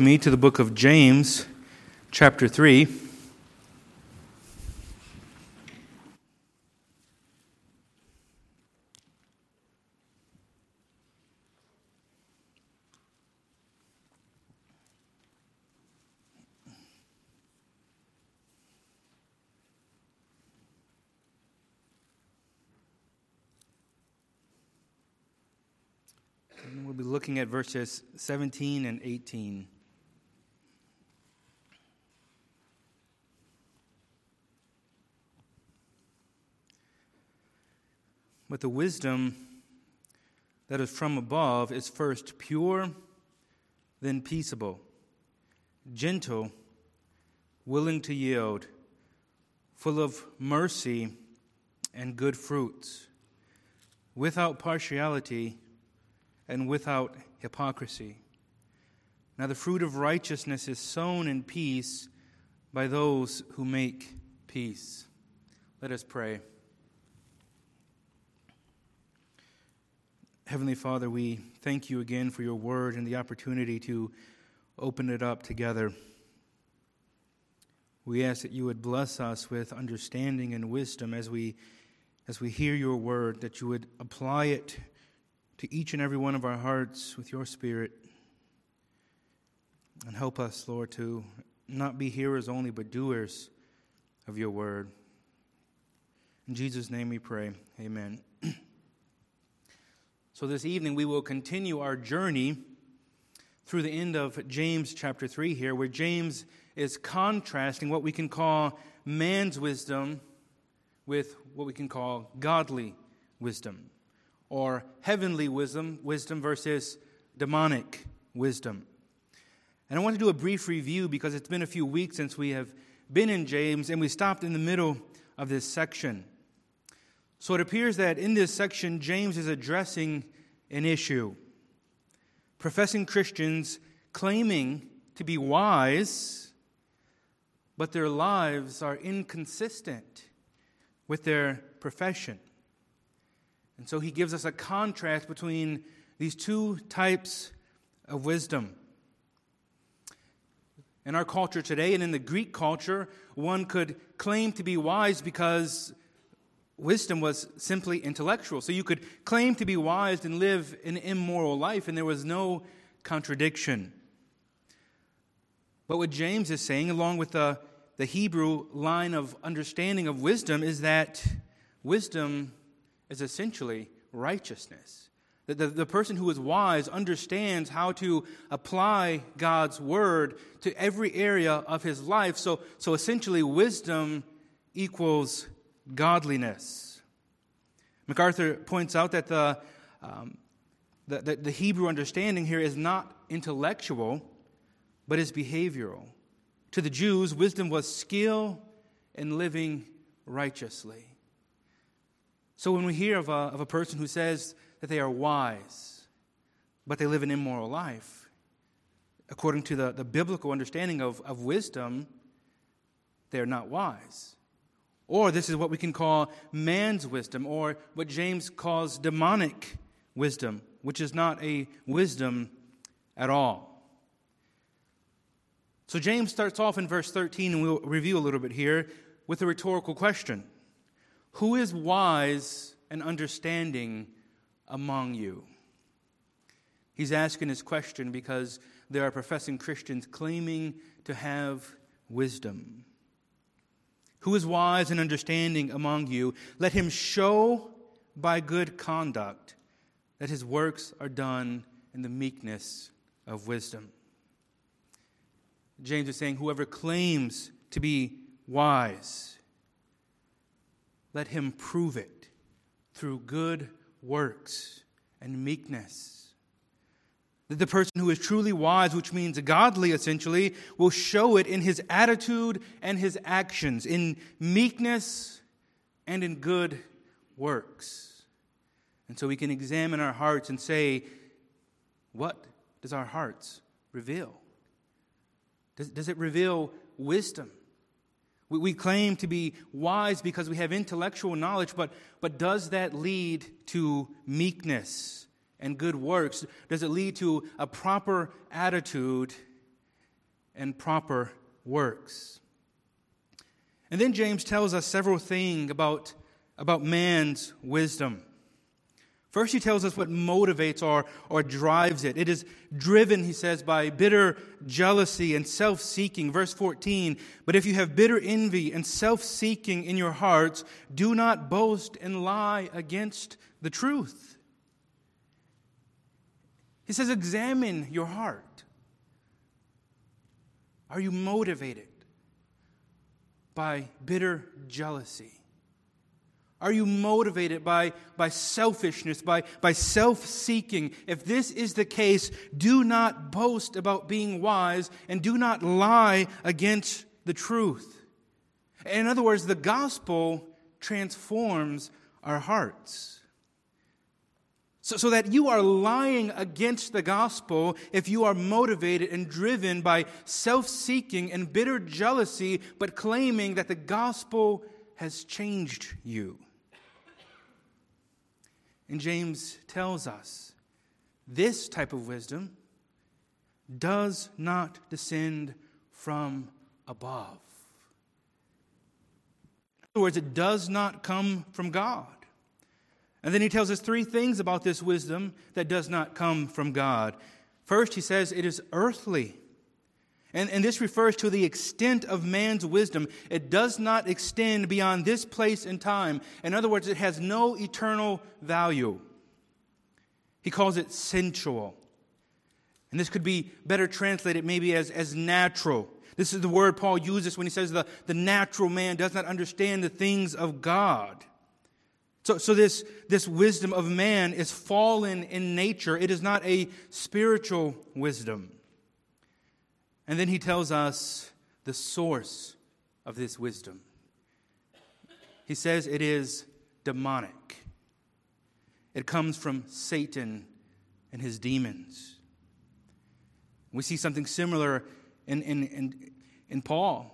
me to the book of James, chapter 3. And we'll be looking at verses 17 and 18. But the wisdom that is from above is first pure, then peaceable, gentle, willing to yield, full of mercy and good fruits, without partiality and without hypocrisy. Now, the fruit of righteousness is sown in peace by those who make peace. Let us pray. Heavenly Father, we thank you again for your word and the opportunity to open it up together. We ask that you would bless us with understanding and wisdom as we, as we hear your word, that you would apply it to each and every one of our hearts with your spirit. And help us, Lord, to not be hearers only, but doers of your word. In Jesus' name we pray. Amen. So, this evening we will continue our journey through the end of James chapter 3 here, where James is contrasting what we can call man's wisdom with what we can call godly wisdom, or heavenly wisdom, wisdom versus demonic wisdom. And I want to do a brief review because it's been a few weeks since we have been in James and we stopped in the middle of this section. So it appears that in this section, James is addressing an issue. Professing Christians claiming to be wise, but their lives are inconsistent with their profession. And so he gives us a contrast between these two types of wisdom. In our culture today and in the Greek culture, one could claim to be wise because wisdom was simply intellectual. So you could claim to be wise and live an immoral life, and there was no contradiction. But what James is saying, along with the, the Hebrew line of understanding of wisdom, is that wisdom is essentially righteousness. That the, the person who is wise understands how to apply God's word to every area of his life. So, so essentially, wisdom equals godliness. MacArthur points out that the, um, the, the, the Hebrew understanding here is not intellectual, but is behavioral. To the Jews, wisdom was skill in living righteously. So when we hear of a, of a person who says that they are wise, but they live an immoral life, according to the, the biblical understanding of, of wisdom, they are not wise. Or this is what we can call man's wisdom, or what James calls demonic wisdom, which is not a wisdom at all. So James starts off in verse 13, and we'll review a little bit here with a rhetorical question Who is wise and understanding among you? He's asking this question because there are professing Christians claiming to have wisdom. Who is wise and understanding among you? Let him show by good conduct that his works are done in the meekness of wisdom. James is saying, Whoever claims to be wise, let him prove it through good works and meekness that the person who is truly wise, which means godly essentially, will show it in his attitude and his actions, in meekness and in good works. And so we can examine our hearts and say, what does our hearts reveal? Does, does it reveal wisdom? We, we claim to be wise because we have intellectual knowledge, but, but does that lead to meekness? And good works? Does it lead to a proper attitude and proper works. And then James tells us several things about, about man's wisdom. First, he tells us what motivates or, or drives it. It is driven, he says, by bitter jealousy and self seeking. Verse 14 But if you have bitter envy and self seeking in your hearts, do not boast and lie against the truth. He says, Examine your heart. Are you motivated by bitter jealousy? Are you motivated by, by selfishness, by, by self seeking? If this is the case, do not boast about being wise and do not lie against the truth. In other words, the gospel transforms our hearts. So, so that you are lying against the gospel if you are motivated and driven by self seeking and bitter jealousy, but claiming that the gospel has changed you. And James tells us this type of wisdom does not descend from above. In other words, it does not come from God. And then he tells us three things about this wisdom that does not come from God. First, he says it is earthly. And, and this refers to the extent of man's wisdom. It does not extend beyond this place and time. In other words, it has no eternal value. He calls it sensual. And this could be better translated maybe as, as natural. This is the word Paul uses when he says the, the natural man does not understand the things of God. So, so this, this wisdom of man is fallen in nature. It is not a spiritual wisdom. And then he tells us the source of this wisdom. He says it is demonic, it comes from Satan and his demons. We see something similar in, in, in, in Paul.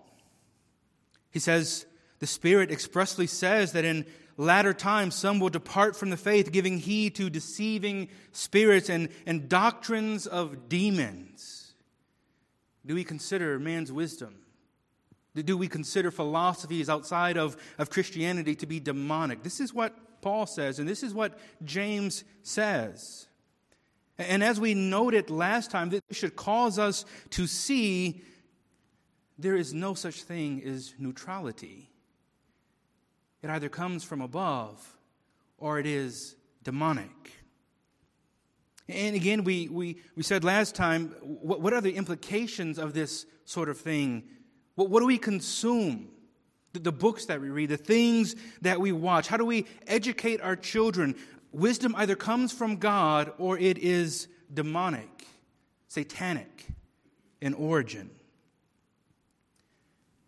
He says, the Spirit expressly says that in latter times some will depart from the faith, giving heed to deceiving spirits and, and doctrines of demons. Do we consider man's wisdom? Do we consider philosophies outside of, of Christianity to be demonic? This is what Paul says, and this is what James says. And as we noted last time, this should cause us to see there is no such thing as neutrality. It either comes from above or it is demonic. And again, we, we, we said last time, what, what are the implications of this sort of thing? What, what do we consume? The, the books that we read, the things that we watch. How do we educate our children? Wisdom either comes from God or it is demonic, satanic in origin.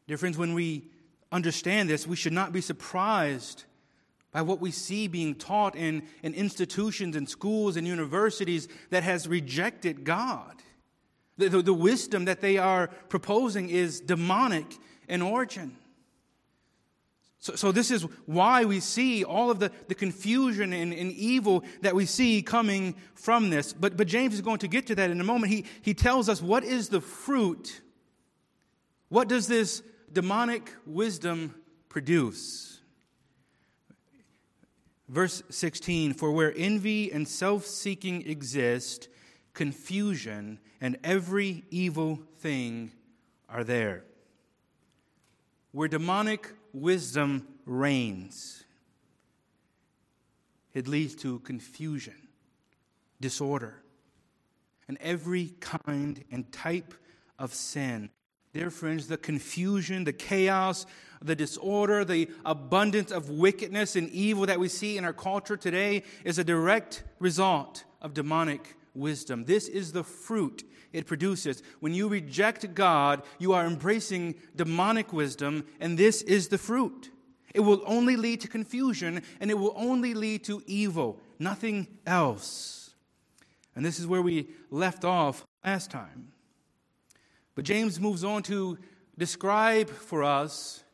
Dear friends, when we understand this, we should not be surprised by what we see being taught in, in institutions and schools and universities that has rejected God. The, the, the, wisdom that they are proposing is demonic in origin. So, so this is why we see all of the, the confusion and, and evil that we see coming from this. But, but James is going to get to that in a moment. He, he tells us what is the fruit? What does this demonic wisdom produce? Verse 16 For where envy and self seeking exist, confusion and every evil thing are there. Where demonic wisdom reigns, it leads to confusion, disorder, and every kind and type of sin. Dear friends, the confusion, the chaos, the disorder, the abundance of wickedness and evil that we see in our culture today is a direct result of demonic wisdom. This is the fruit it produces. When you reject God, you are embracing demonic wisdom, and this is the fruit. It will only lead to confusion, and it will only lead to evil, nothing else. And this is where we left off last time. But James moves on to describe for us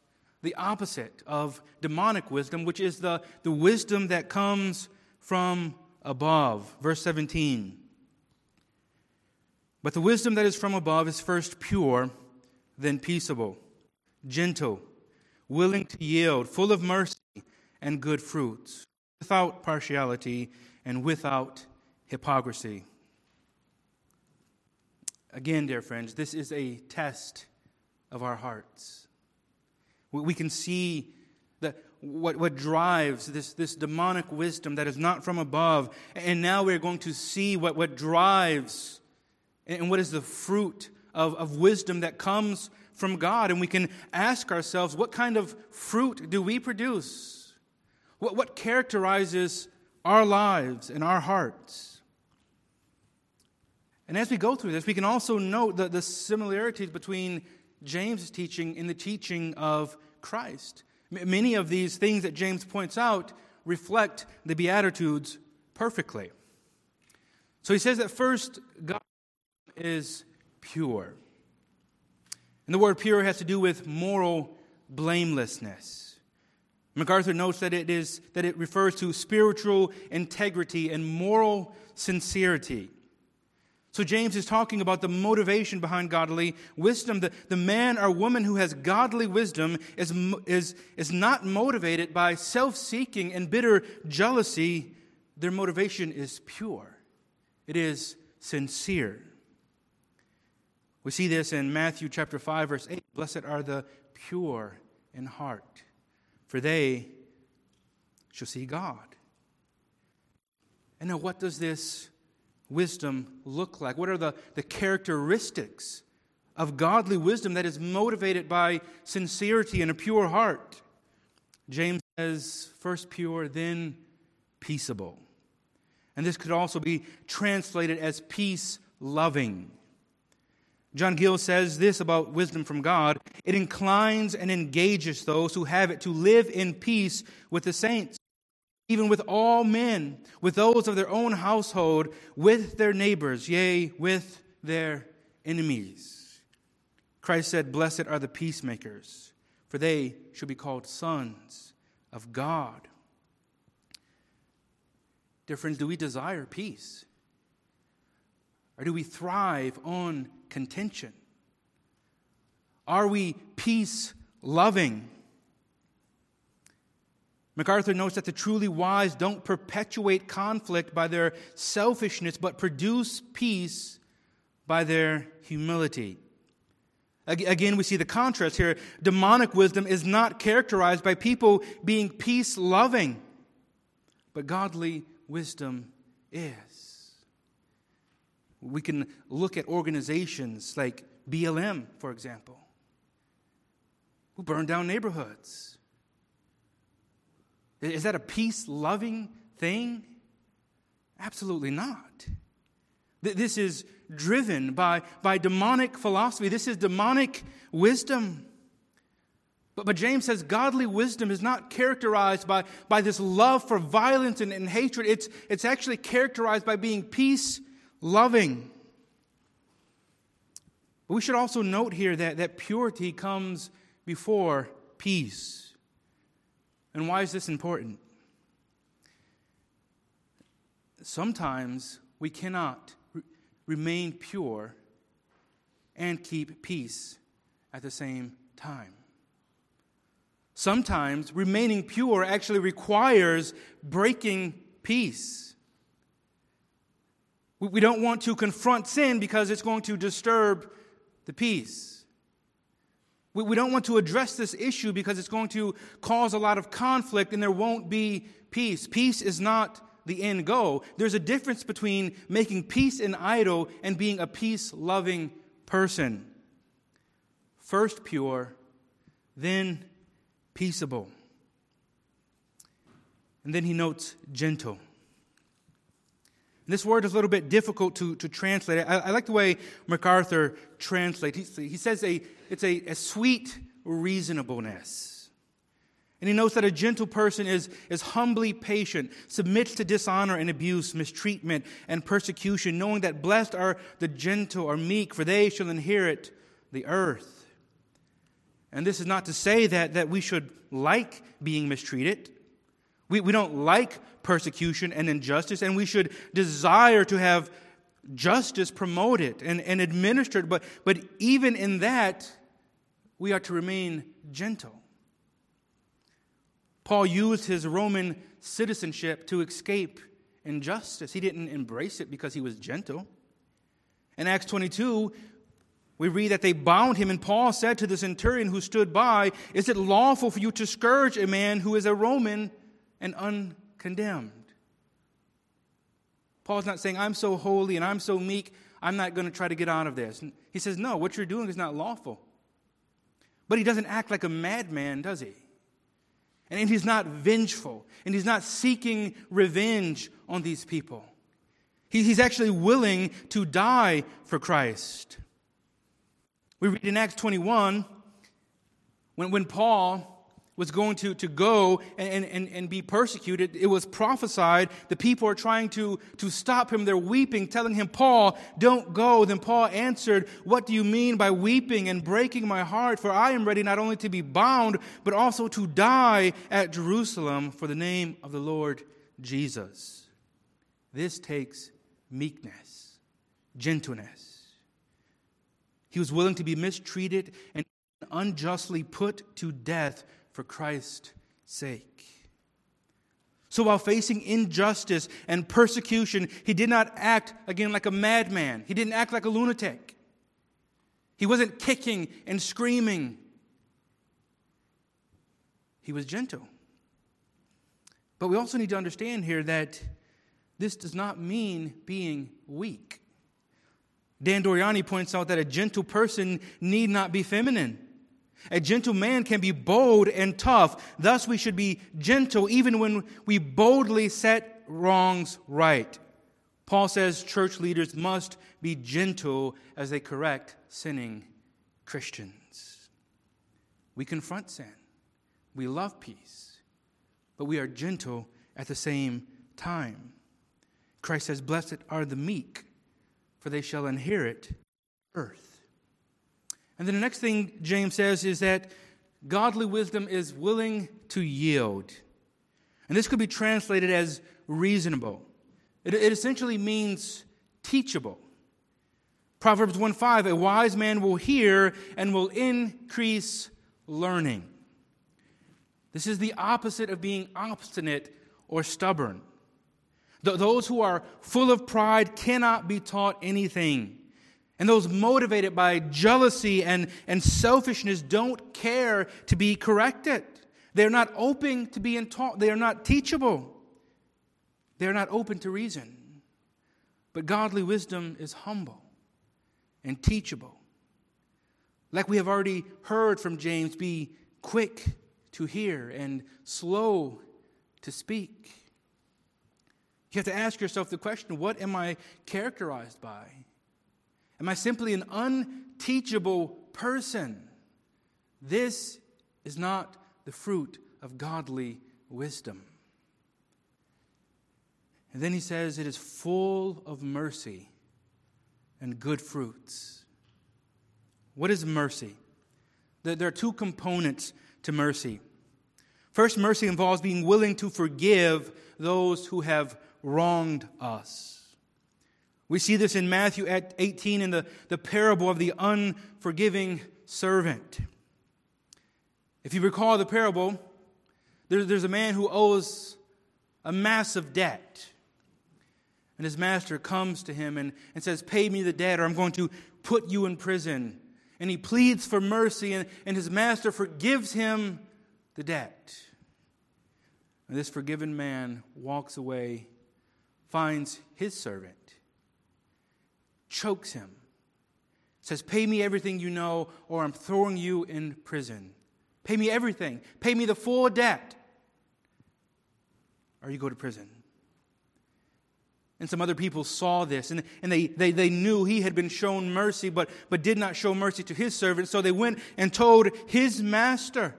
the opposite of demonic wisdom, which is the, the wisdom that comes from above. Verse 17. But the wisdom that is from above is first pure, then peaceable, gentle, willing to yield, full of mercy and good fruits, without partiality and without hypocrisy. Again, dear friends, this is a test of our hearts. We can see that what, what drives this, this demonic wisdom that is not from above. And now we're going to see what, what drives and what is the fruit of, of wisdom that comes from God. And we can ask ourselves, what kind of fruit do we produce? What, what characterizes our lives and our hearts? And as we go through this, we can also note the, the similarities between James' teaching and the teaching of Christ. M- many of these things that James points out reflect the Beatitudes perfectly. So he says that first, God is pure. And the word pure has to do with moral blamelessness. MacArthur notes that it, is, that it refers to spiritual integrity and moral sincerity. So, James is talking about the motivation behind godly wisdom. The, the man or woman who has godly wisdom is, is, is not motivated by self seeking and bitter jealousy. Their motivation is pure, it is sincere. We see this in Matthew chapter 5 verse 8. Blessed are the pure in heart, for they shall see God. And now what does this wisdom look like? What are the, the characteristics of godly wisdom that is motivated by sincerity and a pure heart? James says, first pure, then peaceable. And this could also be translated as peace loving. John Gill says this about wisdom from God it inclines and engages those who have it to live in peace with the saints, even with all men, with those of their own household, with their neighbors, yea, with their enemies. Christ said, Blessed are the peacemakers, for they shall be called sons of God. Dear friends, do we desire peace? Or do we thrive on contention? Are we peace loving? MacArthur notes that the truly wise don't perpetuate conflict by their selfishness, but produce peace by their humility. Again, we see the contrast here. Demonic wisdom is not characterized by people being peace loving, but godly wisdom is. We can look at organizations like BLM, for example, who burn down neighborhoods. Is that a peace loving thing? Absolutely not. This is driven by, by demonic philosophy. This is demonic wisdom. But, but James says godly wisdom is not characterized by, by this love for violence and, and hatred. It's, it's actually characterized by being peace loving. But we should also note here that, that purity comes before peace. And why is this important? Sometimes we cannot re- remain pure and keep peace at the same time. Sometimes remaining pure actually requires breaking peace. We don't want to confront sin because it's going to disturb the peace. We don't want to address this issue because it's going to cause a lot of conflict and there won't be peace. Peace is not the end goal. There's a difference between making peace an idol and being a peace loving person. First pure, then peaceable. And then he notes gentle. This word is a little bit difficult to, to translate. I, I like the way MacArthur translates. He, he says a, it's a, a sweet reasonableness. And he notes that a gentle person is, is humbly patient, submits to dishonor and abuse, mistreatment and persecution, knowing that blessed are the gentle or meek, for they shall inherit the earth. And this is not to say that, that we should like being mistreated. We, we don't like persecution and injustice, and we should desire to have justice promoted and, and administered, but, but even in that, we are to remain gentle. Paul used his Roman citizenship to escape injustice. He didn't embrace it because he was gentle. In Acts 22, we read that they bound him, and Paul said to the centurion who stood by, Is it lawful for you to scourge a man who is a Roman and uncondemned? Paul's not saying, I'm so holy and I'm so meek, I'm not going to try to get out of this. He says, No, what you're doing is not lawful. But he doesn't act like a madman, does he? And he's not vengeful, and he's not seeking revenge on these people. He's actually willing to die for Christ. We read in Acts 21 when, when Paul was going to, to go and, and, and be persecuted. It was prophesied. The people are trying to, to stop him. They're weeping, telling him, Paul, don't go. Then Paul answered, What do you mean by weeping and breaking my heart? For I am ready not only to be bound, but also to die at Jerusalem for the name of the Lord Jesus. This takes meekness, gentleness. He was willing to be mistreated and unjustly put to death for Christ's sake. So while facing injustice and persecution, he did not act again like a madman. He didn't act like a lunatic. He wasn't kicking and screaming. He was gentle. But we also need to understand here that this does not mean being weak. Dan Doriani points out that a gentle person need not be feminine. A gentle man can be bold and tough. Thus, we should be gentle even when we boldly set wrongs right. Paul says church leaders must be gentle as they correct sinning Christians. We confront sin, we love peace, but we are gentle at the same time. Christ says, Blessed are the meek, for they shall inherit earth. And then the next thing James says is that godly wisdom is willing to yield. And this could be translated as reasonable. It, it essentially means teachable. Proverbs 1 5, a wise man will hear and will increase learning. This is the opposite of being obstinate or stubborn. Those who are full of pride cannot be taught anything. And those motivated by jealousy and, and selfishness don't care to be corrected. They're not open to being taught. They are not teachable. They're not open to reason. But godly wisdom is humble and teachable. Like we have already heard from James, be quick to hear and slow to speak. You have to ask yourself the question what am I characterized by? Am I simply an unteachable person? This is not the fruit of godly wisdom. And then he says, It is full of mercy and good fruits. What is mercy? There are two components to mercy. First, mercy involves being willing to forgive those who have wronged us. We see this in Matthew 18 in the, the parable of the unforgiving servant. If you recall the parable, there, there's a man who owes a massive debt. And his master comes to him and, and says, Pay me the debt, or I'm going to put you in prison. And he pleads for mercy, and, and his master forgives him the debt. And this forgiven man walks away, finds his servant, chokes him, says, Pay me everything you know, or I'm throwing you in prison. Pay me everything. Pay me the full debt, or you go to prison. And some other people saw this, and, and they, they, they knew he had been shown mercy, but, but did not show mercy to his servant. So they went and told his master.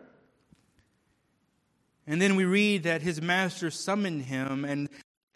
And then we read that his master summoned him and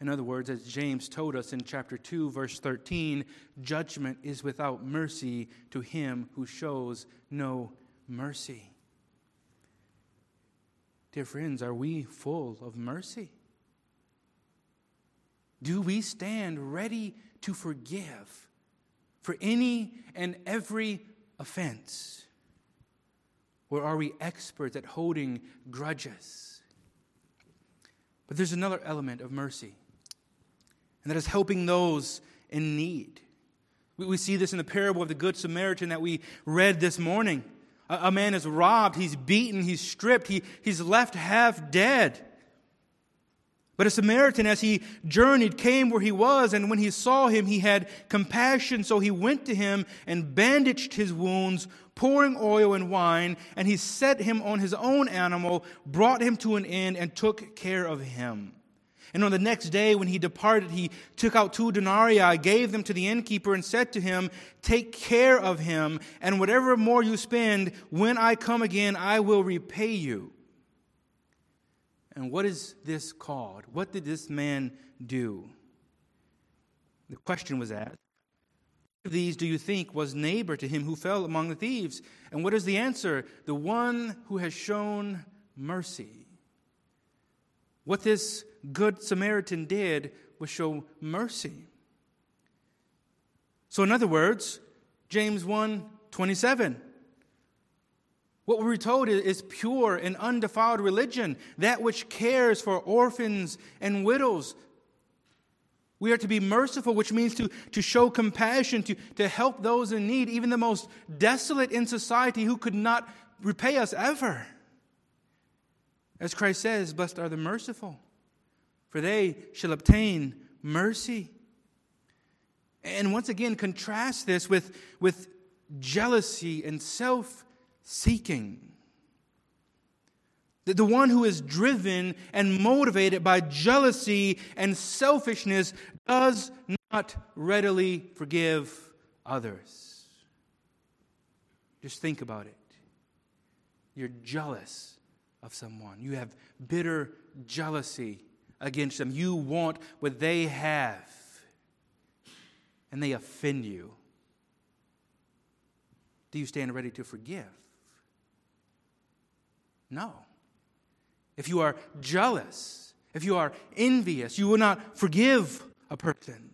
In other words, as James told us in chapter 2, verse 13, judgment is without mercy to him who shows no mercy. Dear friends, are we full of mercy? Do we stand ready to forgive for any and every offense? Or are we experts at holding grudges? But there's another element of mercy, and that is helping those in need. We see this in the parable of the Good Samaritan that we read this morning. A man is robbed, he's beaten, he's stripped, he, he's left half dead. But a Samaritan, as he journeyed, came where he was, and when he saw him, he had compassion. So he went to him and bandaged his wounds, pouring oil and wine, and he set him on his own animal, brought him to an inn, and took care of him. And on the next day, when he departed, he took out two denarii, gave them to the innkeeper, and said to him, Take care of him, and whatever more you spend, when I come again, I will repay you. And what is this called? What did this man do? The question was asked. Of these do you think was neighbor to him who fell among the thieves? And what is the answer? The one who has shown mercy. What this good Samaritan did was show mercy. So, in other words, James 1 27. What we're told is pure and undefiled religion, that which cares for orphans and widows. We are to be merciful, which means to, to show compassion, to, to help those in need, even the most desolate in society who could not repay us ever. As Christ says, Blessed are the merciful, for they shall obtain mercy. And once again, contrast this with, with jealousy and self seeking. The, the one who is driven and motivated by jealousy and selfishness does not readily forgive others. Just think about it. You're jealous of someone, you have bitter jealousy against them. You want what they have, and they offend you. Do you stand ready to forgive? No. If you are jealous, if you are envious, you will not forgive a person.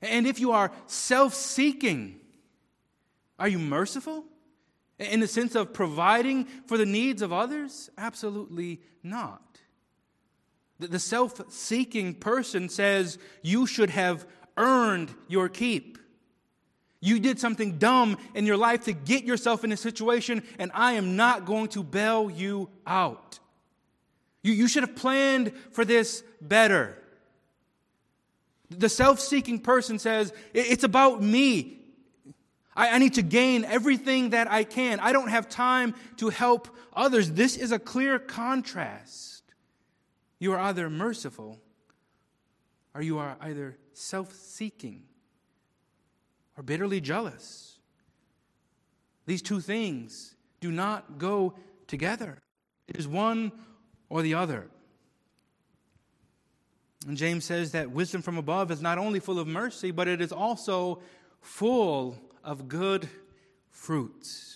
And if you are self seeking, are you merciful? In the sense of providing for the needs of others? Absolutely not. The self seeking person says you should have earned your keep. You did something dumb in your life to get yourself in a situation, and I am not going to bail you out. You, you should have planned for this better. The self seeking person says, It's about me. I, I need to gain everything that I can. I don't have time to help others. This is a clear contrast. You are either merciful or you are either self seeking or bitterly jealous. These two things do not go together, it is one or the other. And James says that wisdom from above is not only full of mercy, but it is also full of good fruits.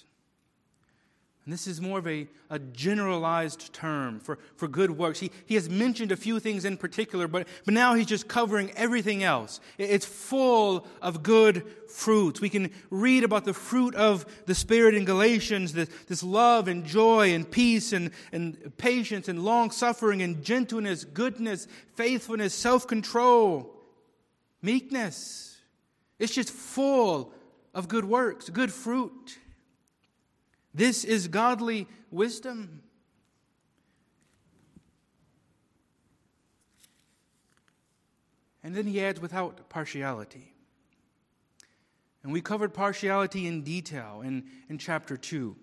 And this is more of a, a generalized term for, for good works. He, he has mentioned a few things in particular, but, but now he's just covering everything else. It's full of good fruits. We can read about the fruit of the Spirit in Galatians this, this love and joy and peace and, and patience and long suffering and gentleness, goodness, faithfulness, self control, meekness. It's just full of good works, good fruit. This is godly wisdom. And then he adds, without partiality. And we covered partiality in detail in, in chapter 2.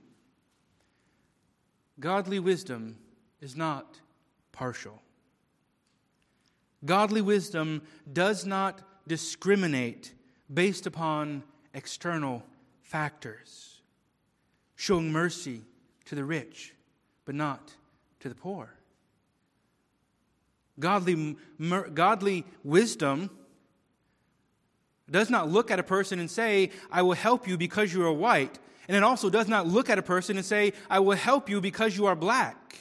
Godly wisdom is not partial. Godly wisdom does not discriminate based upon external factors, showing mercy to the rich, but not to the poor. Godly, mer, godly wisdom does not look at a person and say, I will help you because you are white. And it also does not look at a person and say, I will help you because you are black.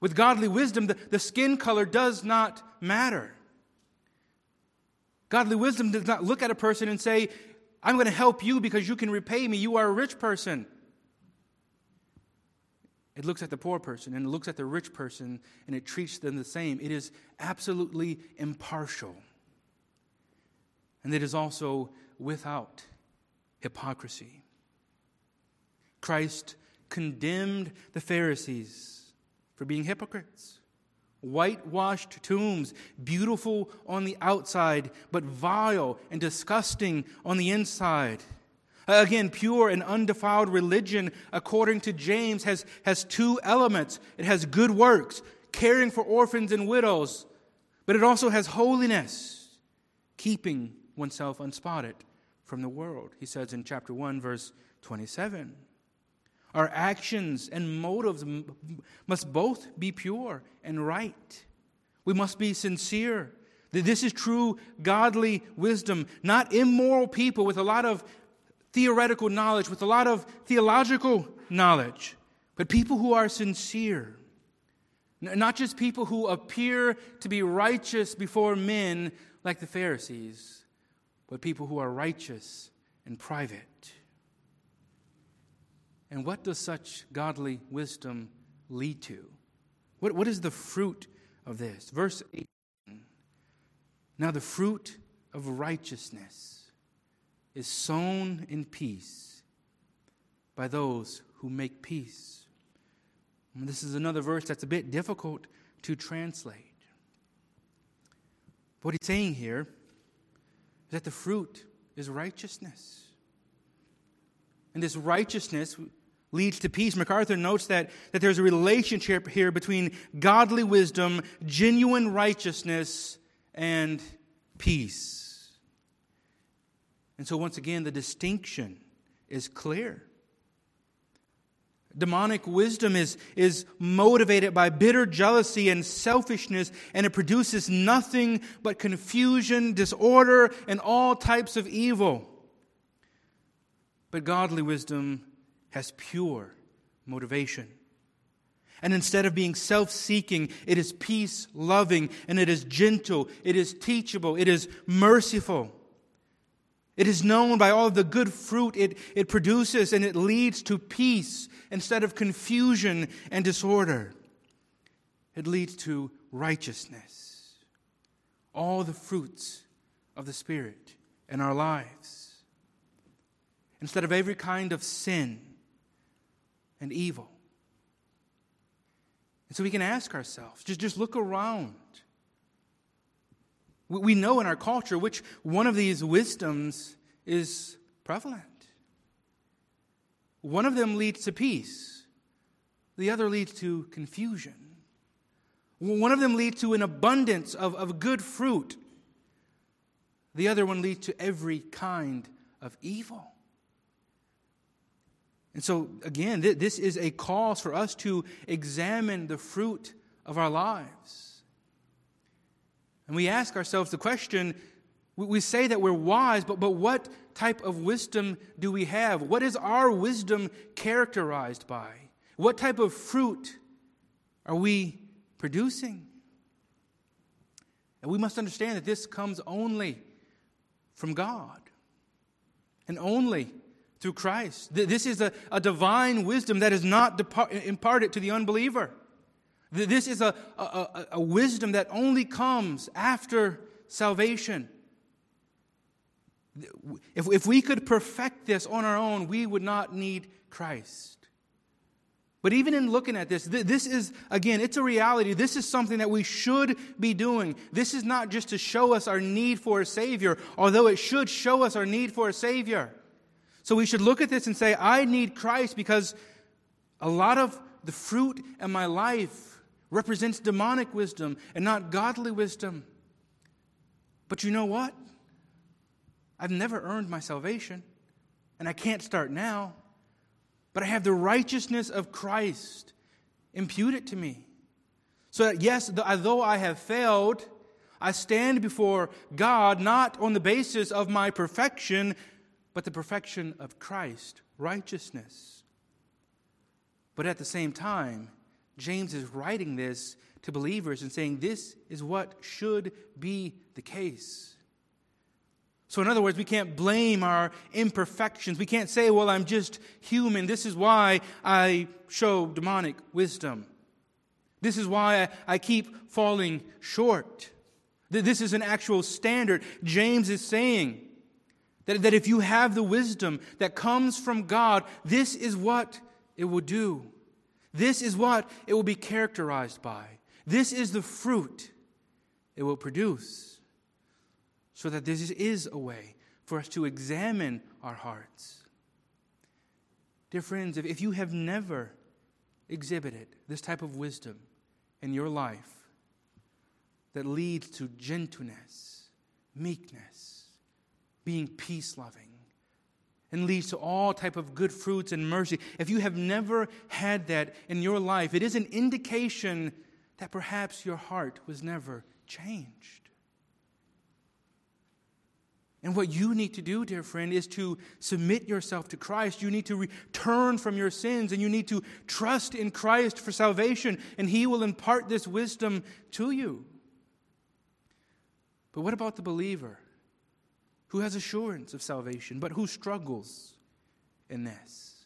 With godly wisdom, the, the skin color does not matter. Godly wisdom does not look at a person and say, I'm going to help you because you can repay me. You are a rich person. It looks at the poor person and it looks at the rich person and it treats them the same. It is absolutely impartial. And it is also without hypocrisy. Christ condemned the Pharisees for being hypocrites. Whitewashed tombs, beautiful on the outside, but vile and disgusting on the inside. Again, pure and undefiled religion, according to James, has, has two elements it has good works, caring for orphans and widows, but it also has holiness, keeping oneself unspotted from the world. He says in chapter 1, verse 27. Our actions and motives must both be pure and right. We must be sincere. This is true godly wisdom, not immoral people with a lot of theoretical knowledge, with a lot of theological knowledge, but people who are sincere. Not just people who appear to be righteous before men like the Pharisees, but people who are righteous in private. And what does such godly wisdom lead to? What, what is the fruit of this? Verse 18. Now, the fruit of righteousness is sown in peace by those who make peace. And this is another verse that's a bit difficult to translate. What he's saying here is that the fruit is righteousness. And this righteousness leads to peace. MacArthur notes that, that there's a relationship here between godly wisdom, genuine righteousness, and peace. And so, once again, the distinction is clear. Demonic wisdom is, is motivated by bitter jealousy and selfishness, and it produces nothing but confusion, disorder, and all types of evil. But godly wisdom has pure motivation. And instead of being self seeking, it is peace loving, and it is gentle, it is teachable, it is merciful. It is known by all the good fruit it, it produces, and it leads to peace instead of confusion and disorder. It leads to righteousness. All the fruits of the Spirit in our lives. Instead of every kind of sin and evil. And so we can ask ourselves just, just look around. We know in our culture which one of these wisdoms is prevalent. One of them leads to peace, the other leads to confusion. One of them leads to an abundance of, of good fruit, the other one leads to every kind of evil. And so, again, th- this is a cause for us to examine the fruit of our lives. And we ask ourselves the question we, we say that we're wise, but, but what type of wisdom do we have? What is our wisdom characterized by? What type of fruit are we producing? And we must understand that this comes only from God and only through Christ. This is a, a divine wisdom that is not depart, imparted to the unbeliever. This is a, a, a wisdom that only comes after salvation. If, if we could perfect this on our own, we would not need Christ. But even in looking at this, this is, again, it's a reality. This is something that we should be doing. This is not just to show us our need for a Savior, although it should show us our need for a Savior. So we should look at this and say, I need Christ because a lot of the fruit in my life represents demonic wisdom and not godly wisdom. But you know what? I've never earned my salvation, and I can't start now. But I have the righteousness of Christ imputed to me. So that, yes, though I have failed, I stand before God not on the basis of my perfection, but the perfection of Christ, righteousness. But at the same time, James is writing this to believers and saying this is what should be the case. So, in other words, we can't blame our imperfections. We can't say, well, I'm just human. This is why I show demonic wisdom. This is why I keep falling short. This is an actual standard. James is saying that, that if you have the wisdom that comes from God, this is what it will do. This is what it will be characterized by. This is the fruit it will produce. So that this is a way for us to examine our hearts. Dear friends, if, if you have never exhibited this type of wisdom in your life that leads to gentleness, meekness, being peace loving, and leads to all type of good fruits and mercy. If you have never had that in your life it is an indication that perhaps your heart was never changed. And what you need to do dear friend is to submit yourself to christ. You need to return from your sins and you need to trust in christ for salvation and he will impart this wisdom to you. But what about the believer who has assurance of salvation, but who struggles in this?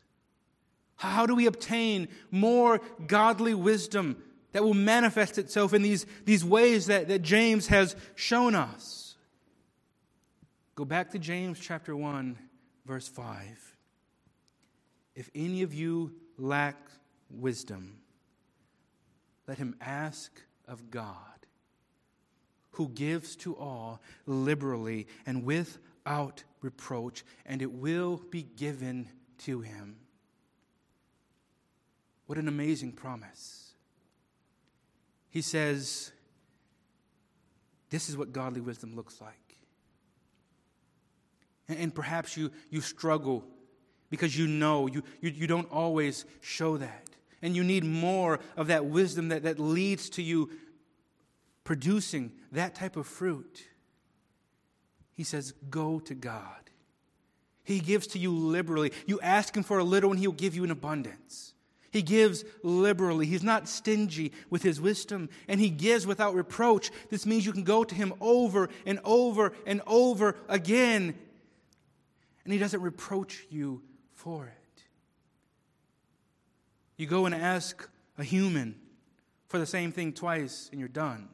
How do we obtain more godly wisdom that will manifest itself in these, these ways that, that James has shown us? Go back to James chapter 1, verse 5. If any of you lack wisdom, let him ask of God who gives to all liberally and without reproach, and it will be given to him. What an amazing promise. He says, This is what godly wisdom looks like. And, and perhaps you, you struggle because you know you, you, you don't always show that. And you need more of that wisdom that, that leads to you producing that type of fruit, he says, Go to God. He gives to you liberally. You ask him for a little, and he'll give you an abundance. He gives liberally. He's not stingy with his wisdom, and he gives without reproach. This means you can go to him over and over and over again, and he doesn't reproach you for it. You go and ask a human for the same thing twice, and you're done.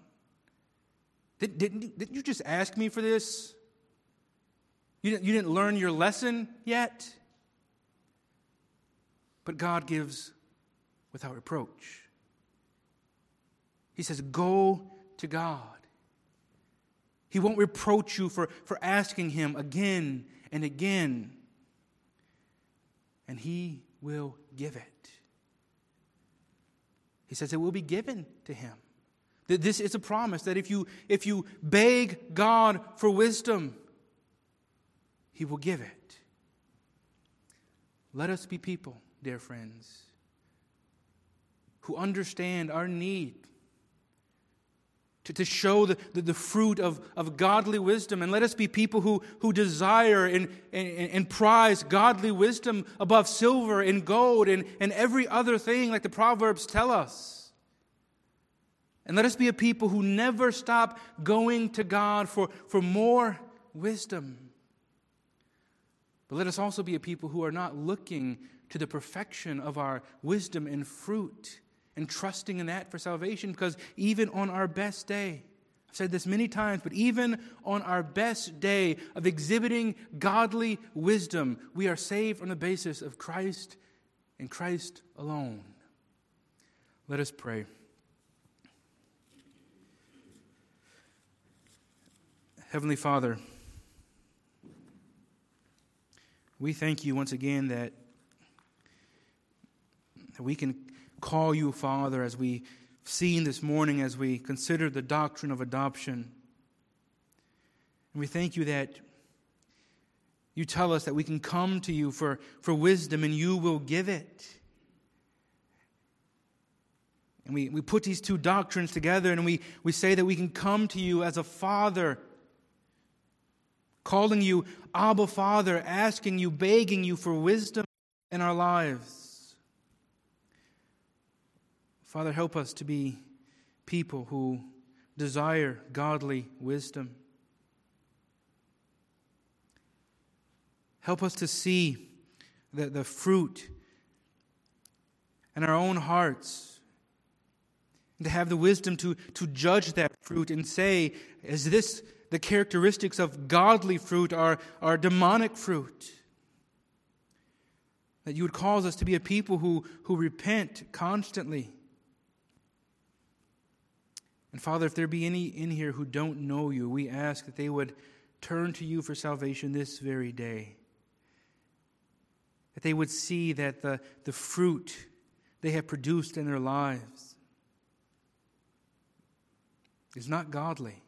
Did, didn't, you, didn't you just ask me for this? You didn't, you didn't learn your lesson yet? But God gives without reproach. He says, Go to God. He won't reproach you for, for asking Him again and again. And He will give it. He says it will be given to Him. This is a promise that if you, if you beg God for wisdom, He will give it. Let us be people, dear friends, who understand our need to, to show the, the, the, fruit of, of godly wisdom. And let us be people who, who desire and, and, and prize godly wisdom above silver and gold and, and every other thing, like the Proverbs tell us. And let us be a people who never stop going to God for, for more wisdom. But let us also be a people who are not looking to the perfection of our wisdom and fruit and trusting in that for salvation, because even on our best day, I've said this many times, but even on our best day of exhibiting godly wisdom, we are saved on the basis of Christ and Christ alone. Let us pray. Heavenly Father, we thank you once again that, that we can call you Father as we've seen this morning as we consider the doctrine of adoption. And we thank you that you tell us that we can come to you for, for wisdom and you will give it. And we, we put these two doctrines together and we, we say that we can come to you as a father, calling you Abba Father, asking you, begging you for wisdom in our lives. Father, help us to be people who desire godly wisdom. Help us to see the, the fruit in our own hearts and to have the wisdom to, to judge that fruit and say, is this the characteristics of godly fruit are, or demonic fruit? That you would cause us to be a people who, who repent constantly. And Father, if there be any in here who don't know you, we ask that they would turn to you for salvation this very day. That they would see that the, the fruit they have produced in their lives is not godly.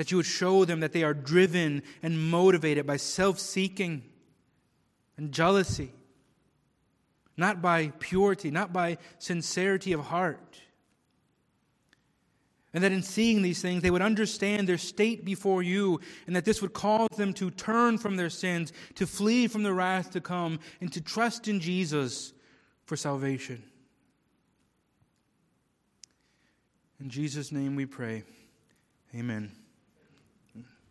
That you would show them that they are driven and motivated by self seeking and jealousy, not by purity, not by sincerity of heart. And that in seeing these things, they would understand their state before you, and that this would cause them to turn from their sins, to flee from the wrath to come, and to trust in Jesus for salvation. In Jesus' name we pray. Amen.